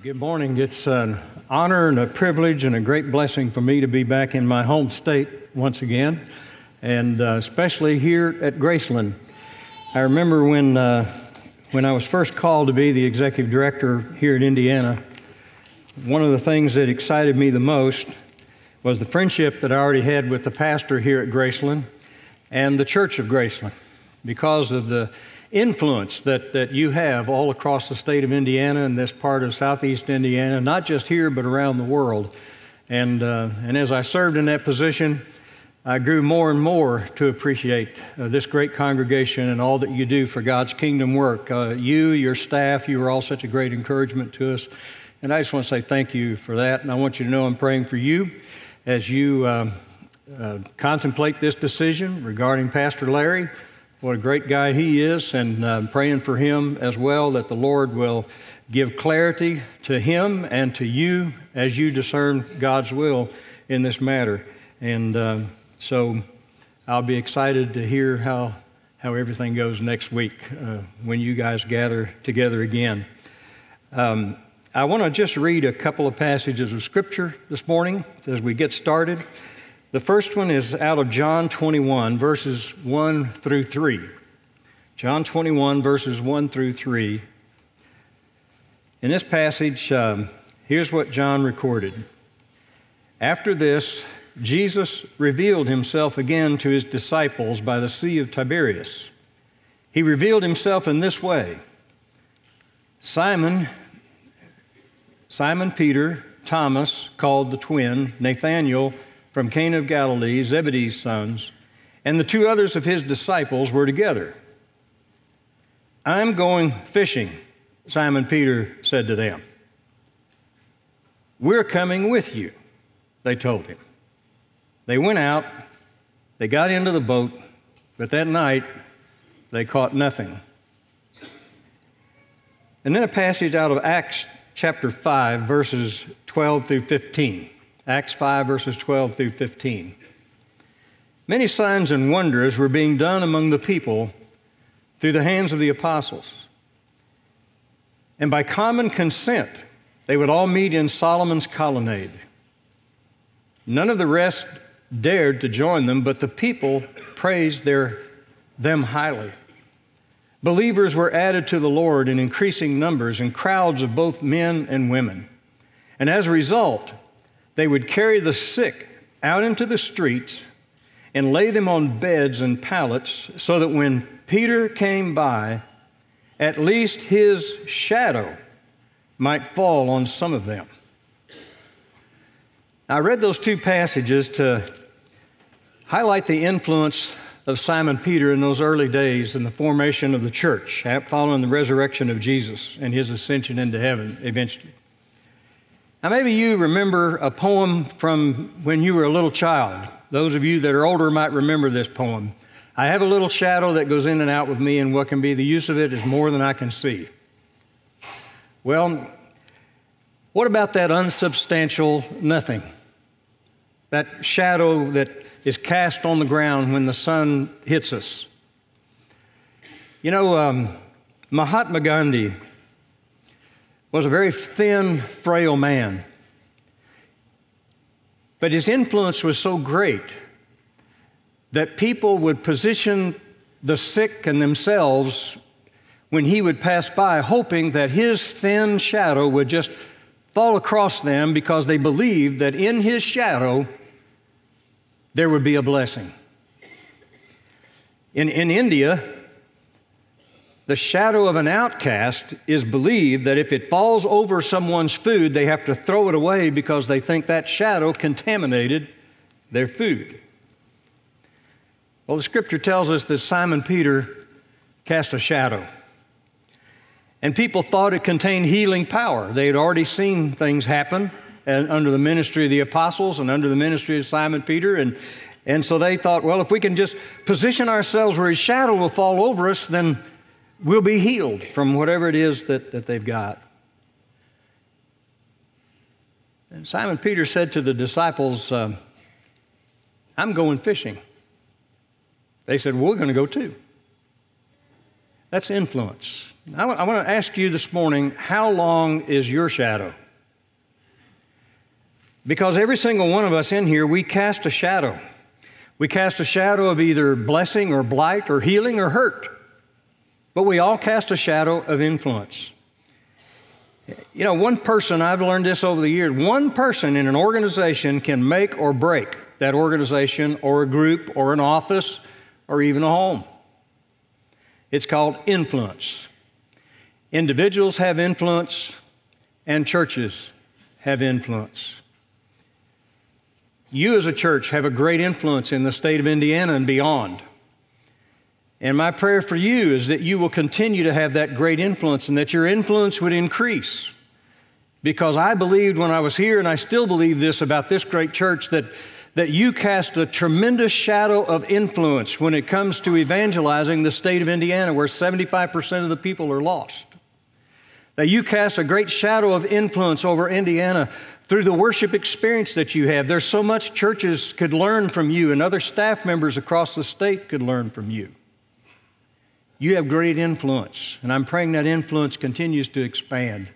Good morning. It's an honor and a privilege and a great blessing for me to be back in my home state once again, and uh, especially here at Graceland. I remember when, uh, when I was first called to be the executive director here in Indiana, one of the things that excited me the most was the friendship that I already had with the pastor here at Graceland and the Church of Graceland because of the influence that, that you have all across the state of Indiana and this part of southeast Indiana, not just here, but around the world. And, uh, and as I served in that position, I grew more and more to appreciate uh, this great congregation and all that you do for God's kingdom work. Uh, you, your staff, you are all such a great encouragement to us. And I just want to say thank you for that. And I want you to know I'm praying for you as you um, uh, contemplate this decision regarding Pastor Larry. What a great guy he is, and uh, praying for him as well that the Lord will give clarity to him and to you as you discern God's will in this matter. And uh, so I'll be excited to hear how, how everything goes next week uh, when you guys gather together again. Um, I want to just read a couple of passages of Scripture this morning as we get started. The first one is out of John 21, verses 1 through 3. John 21, verses 1 through 3. In this passage, um, here's what John recorded. After this, Jesus revealed himself again to his disciples by the Sea of Tiberias. He revealed himself in this way Simon, Simon Peter, Thomas, called the twin, Nathanael, from Cana of Galilee, Zebedee's sons, and the two others of his disciples were together. I'm going fishing, Simon Peter said to them. We're coming with you, they told him. They went out, they got into the boat, but that night they caught nothing. And then a passage out of Acts chapter 5, verses 12 through 15. Acts 5, verses 12 through 15. Many signs and wonders were being done among the people through the hands of the apostles. And by common consent, they would all meet in Solomon's colonnade. None of the rest dared to join them, but the people praised their, them highly. Believers were added to the Lord in increasing numbers, and crowds of both men and women. And as a result, they would carry the sick out into the streets and lay them on beds and pallets so that when Peter came by, at least his shadow might fall on some of them. I read those two passages to highlight the influence of Simon Peter in those early days in the formation of the church, following the resurrection of Jesus and his ascension into heaven eventually. Now, maybe you remember a poem from when you were a little child. Those of you that are older might remember this poem. I have a little shadow that goes in and out with me, and what can be the use of it is more than I can see. Well, what about that unsubstantial nothing? That shadow that is cast on the ground when the sun hits us. You know, um, Mahatma Gandhi was a very thin, frail man. But his influence was so great that people would position the sick and themselves when he would pass by, hoping that his thin shadow would just fall across them because they believed that in his shadow there would be a blessing. In, in India, the shadow of an outcast is believed that if it falls over someone's food, they have to throw it away because they think that shadow contaminated their food. Well, the scripture tells us that Simon Peter cast a shadow. And people thought it contained healing power. They had already seen things happen under the ministry of the apostles and under the ministry of Simon Peter. And, and so they thought, well, if we can just position ourselves where his shadow will fall over us, then will be healed from whatever it is that, that they've got. And Simon Peter said to the disciples, uh, I'm going fishing. They said, We're going to go too. That's influence. I want to ask you this morning how long is your shadow? Because every single one of us in here, we cast a shadow. We cast a shadow of either blessing or blight or healing or hurt. But we all cast a shadow of influence. You know, one person, I've learned this over the years, one person in an organization can make or break that organization or a group or an office or even a home. It's called influence. Individuals have influence, and churches have influence. You, as a church, have a great influence in the state of Indiana and beyond. And my prayer for you is that you will continue to have that great influence and that your influence would increase. Because I believed when I was here, and I still believe this about this great church, that, that you cast a tremendous shadow of influence when it comes to evangelizing the state of Indiana, where 75% of the people are lost that you cast a great shadow of influence over Indiana through the worship experience that you have. There's so much churches could learn from you, and other staff members across the state could learn from you. You have great influence, and I'm praying that influence continues to expand.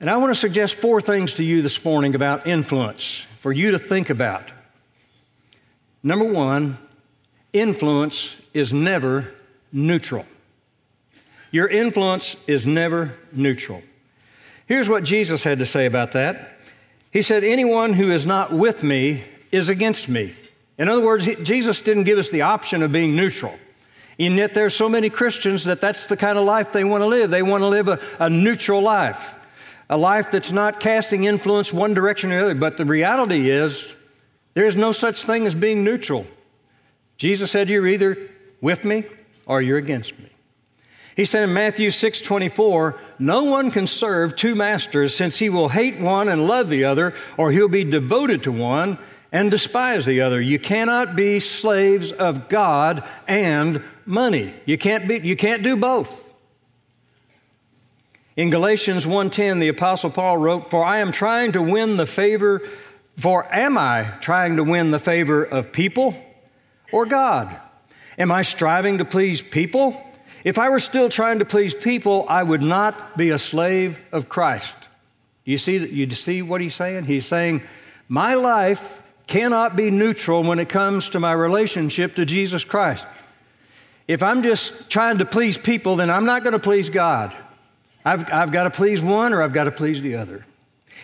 And I want to suggest four things to you this morning about influence for you to think about. Number one, influence is never neutral. Your influence is never neutral. Here's what Jesus had to say about that. He said, Anyone who is not with me is against me. In other words, Jesus didn't give us the option of being neutral. And yet, there are so many Christians that that's the kind of life they want to live. They want to live a, a neutral life, a life that's not casting influence one direction or the other. But the reality is, there is no such thing as being neutral. Jesus said, You're either with me or you're against me. He said in Matthew 6 24, No one can serve two masters, since he will hate one and love the other, or he'll be devoted to one and despise the other. You cannot be slaves of God and money. You can't, be, you can't do both. In Galatians 1:10 the apostle Paul wrote, "For I am trying to win the favor for am I trying to win the favor of people or God? Am I striving to please people if I were still trying to please people, I would not be a slave of Christ. You see, you see what he's saying? He's saying, My life cannot be neutral when it comes to my relationship to Jesus Christ. If I'm just trying to please people, then I'm not going to please God. I've, I've got to please one or I've got to please the other.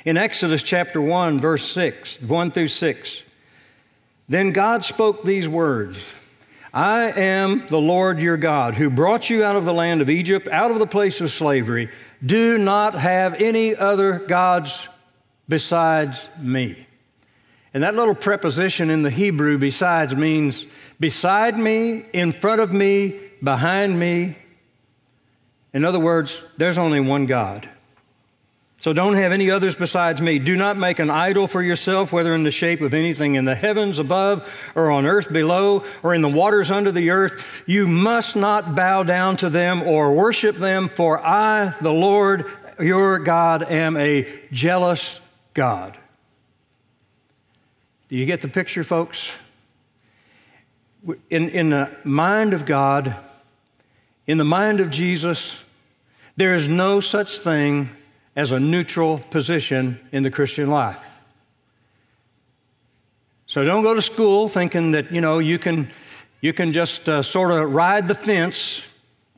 In Exodus chapter 1, verse 6, 1 through 6, then God spoke these words. I am the Lord your God who brought you out of the land of Egypt, out of the place of slavery. Do not have any other gods besides me. And that little preposition in the Hebrew, besides, means beside me, in front of me, behind me. In other words, there's only one God. So don't have any others besides me. Do not make an idol for yourself, whether in the shape of anything in the heavens above, or on earth below, or in the waters under the earth. You must not bow down to them or worship them, for I, the Lord your God, am a jealous God. Do you get the picture, folks? In, in the mind of God, in the mind of Jesus, there is no such thing as a neutral position in the Christian life. So don't go to school thinking that, you know, you can, you can just uh, sort of ride the fence.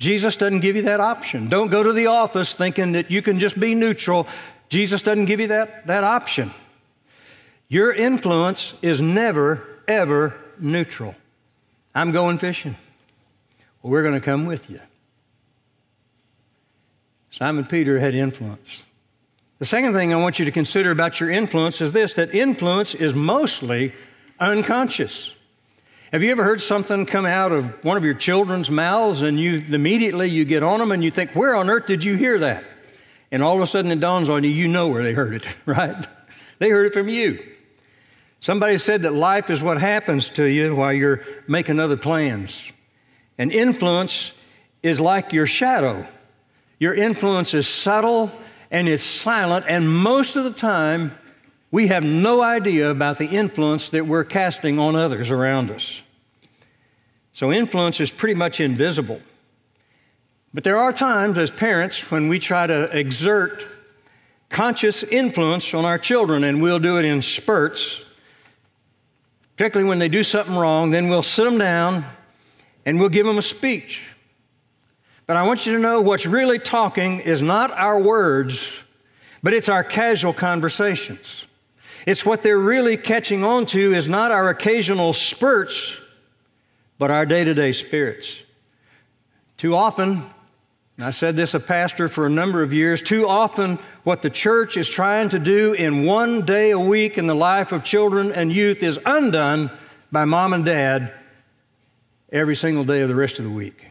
Jesus doesn't give you that option. Don't go to the office thinking that you can just be neutral. Jesus doesn't give you that, that option. Your influence is never, ever neutral. I'm going fishing. Well, we're going to come with you. Simon Peter had influence. The second thing I want you to consider about your influence is this that influence is mostly unconscious. Have you ever heard something come out of one of your children's mouths and you immediately you get on them and you think, where on earth did you hear that? And all of a sudden it dawns on you, you know where they heard it, right? They heard it from you. Somebody said that life is what happens to you while you're making other plans. And influence is like your shadow. Your influence is subtle and it's silent, and most of the time, we have no idea about the influence that we're casting on others around us. So, influence is pretty much invisible. But there are times as parents when we try to exert conscious influence on our children, and we'll do it in spurts, particularly when they do something wrong, then we'll sit them down and we'll give them a speech. But I want you to know what's really talking is not our words, but it's our casual conversations. It's what they're really catching on to is not our occasional spurts, but our day to day spirits. Too often, I said this a pastor for a number of years. Too often, what the church is trying to do in one day a week in the life of children and youth is undone by mom and dad every single day of the rest of the week.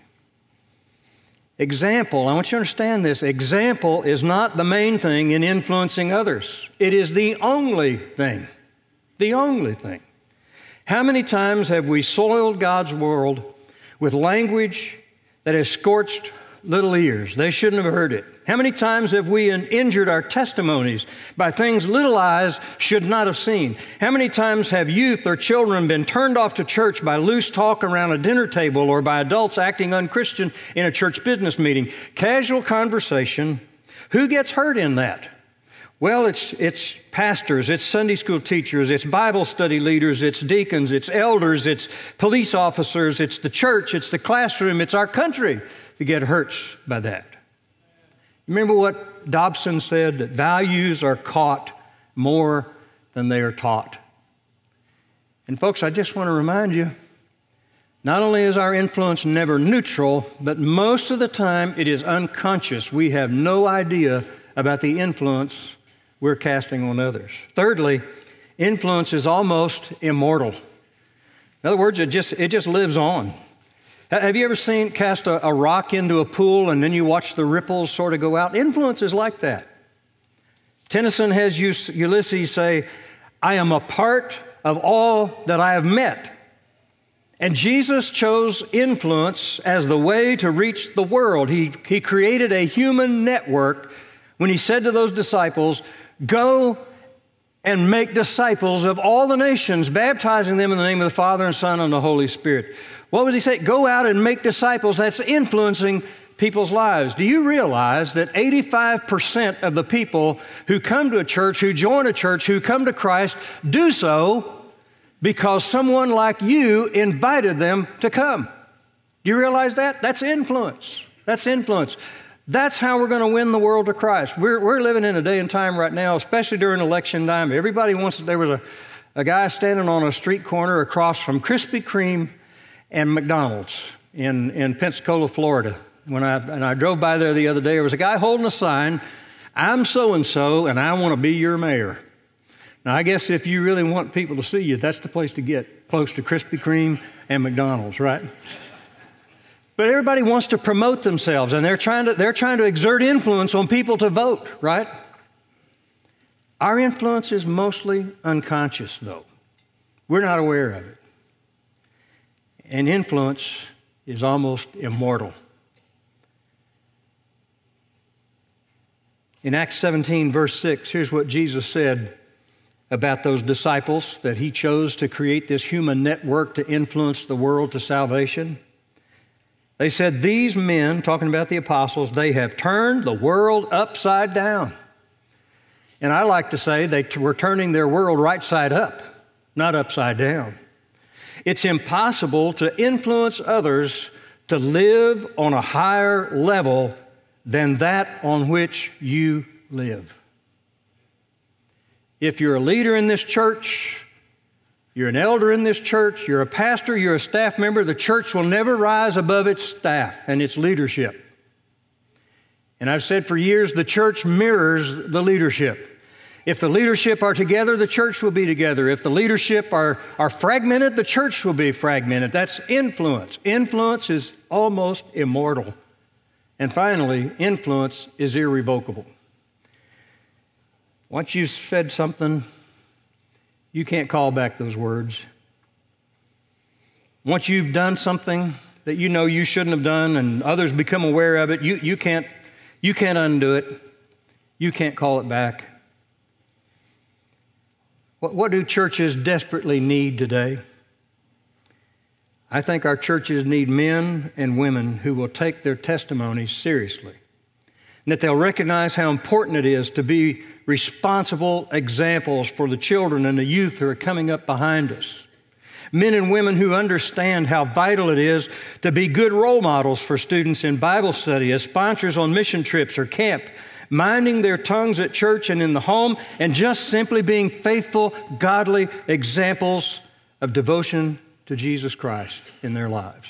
Example, I want you to understand this. Example is not the main thing in influencing others, it is the only thing. The only thing. How many times have we soiled God's world with language that has scorched little ears. They shouldn't have heard it. How many times have we injured our testimonies by things little eyes should not have seen? How many times have youth or children been turned off to church by loose talk around a dinner table or by adults acting unchristian in a church business meeting? Casual conversation. Who gets hurt in that? Well, it's, it's pastors, it's Sunday school teachers, it's Bible study leaders, it's deacons, it's elders, it's police officers, it's the church, it's the classroom, it's our country to get hurt by that. Remember what Dobson said that values are caught more than they are taught. And, folks, I just want to remind you not only is our influence never neutral, but most of the time it is unconscious. We have no idea about the influence we're casting on others. Thirdly, influence is almost immortal. In other words, it just, it just lives on. Have you ever seen cast a, a, rock into a pool and then you watch the ripples sort of go out? Influence is like that. Tennyson has Ulysses say, I am a part of all that I have met. And Jesus chose influence as the way to reach the world. He, he created a human network when he said to those disciples, Go and make disciples of all the nations, baptizing them in the name of the Father and Son and the Holy Spirit. What would he say? Go out and make disciples. That's influencing people's lives. Do you realize that 85% of the people who come to a church, who join a church, who come to Christ, do so because someone like you invited them to come? Do you realize that? That's influence. That's influence. That's how we're going to win the world to Christ. We're, we're living in a day and time right now, especially during election time. Everybody wants, there was a, a guy standing on a street corner across from Krispy Kreme and McDonald's in, in Pensacola, Florida. When I, and I drove by there the other day, there was a guy holding a sign, I'm so and so, and I want to be your mayor. Now, I guess if you really want people to see you, that's the place to get close to Krispy Kreme and McDonald's, right? But everybody wants to promote themselves, and they're trying to, they're trying to exert influence on people to vote, right? Our influence is mostly unconscious, though. We're not aware of it and influence is almost immortal. In Acts 17, verse 6, here's what Jesus said about those disciples that he chose to create this human network to influence the world to salvation. They said, These men, talking about the apostles, they have turned the world upside down. And I like to say they were turning their world right side up, not upside down. It's impossible to influence others to live on a higher level than that on which you live. If you're a leader in this church, you're an elder in this church, you're a pastor, you're a staff member, the church will never rise above its staff and its leadership. And I've said for years the church mirrors the leadership. If the leadership are together, the church will be together. If the leadership are, are fragmented, the church will be fragmented. That's influence. Influence is almost immortal. And finally, influence is irrevocable. Once you've said something, you can't call back those words. Once you've done something that you know you shouldn't have done and others become aware of it, you, you, can't, you can't undo it. You can't call it back. What, what do churches desperately need today? I think our churches need men and women who will take their testimonies seriously and that they'll recognize how important it is to be responsible examples for the children and the youth who are coming up behind us. Men and women who understand how vital it is to be good role models for students in Bible study, as sponsors on mission trips or camp, minding their tongues at church and in the home, and just simply being faithful, godly examples of devotion to Jesus Christ in their lives.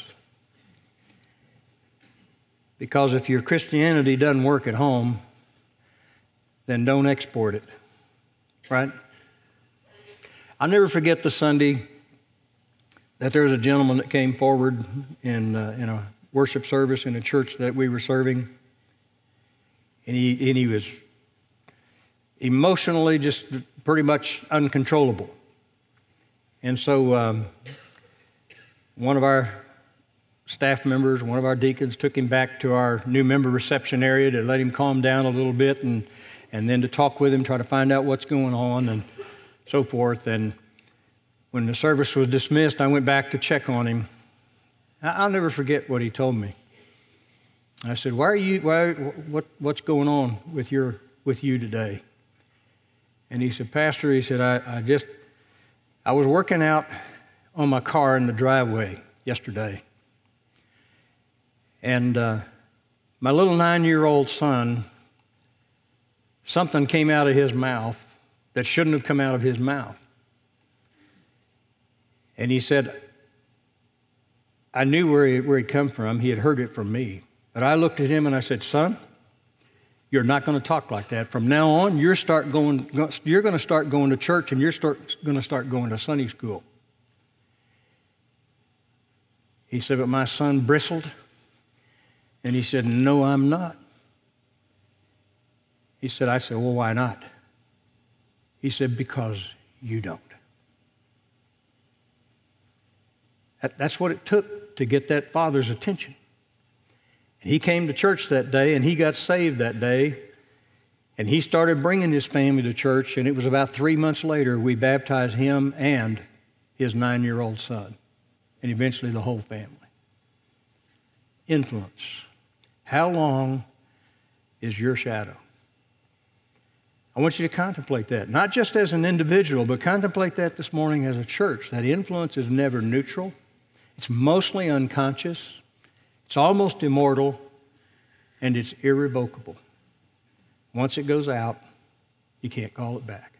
Because if your Christianity doesn't work at home, then don't export it. Right? I'll never forget the Sunday that there was a gentleman that came forward in, uh, in a worship service in a church that we were serving. And he, and he was emotionally just pretty much uncontrollable. And so um, one of our staff members, one of our deacons, took him back to our new member reception area to let him calm down a little bit and, and then to talk with him, try to find out what's going on and so forth. And when the service was dismissed, I went back to check on him. I'll never forget what he told me. I said, "Why are you? Why? What? What's going on with your with you today?" And he said, "Pastor," he said, "I, I just I was working out on my car in the driveway yesterday, and uh, my little nine year old son, something came out of his mouth that shouldn't have come out of his mouth. And he said, I knew where, he, where he'd come from. He had heard it from me. But I looked at him and I said, Son, you're not going to talk like that. From now on, you're, start going, you're going to start going to church and you're start, going to start going to Sunday school. He said, But my son bristled. And he said, No, I'm not. He said, I said, Well, why not? He said, Because you don't. That's what it took to get that father's attention. And he came to church that day and he got saved that day. And he started bringing his family to church. And it was about three months later we baptized him and his nine year old son, and eventually the whole family. Influence. How long is your shadow? I want you to contemplate that, not just as an individual, but contemplate that this morning as a church. That influence is never neutral, it's mostly unconscious, it's almost immortal, and it's irrevocable. Once it goes out, you can't call it back.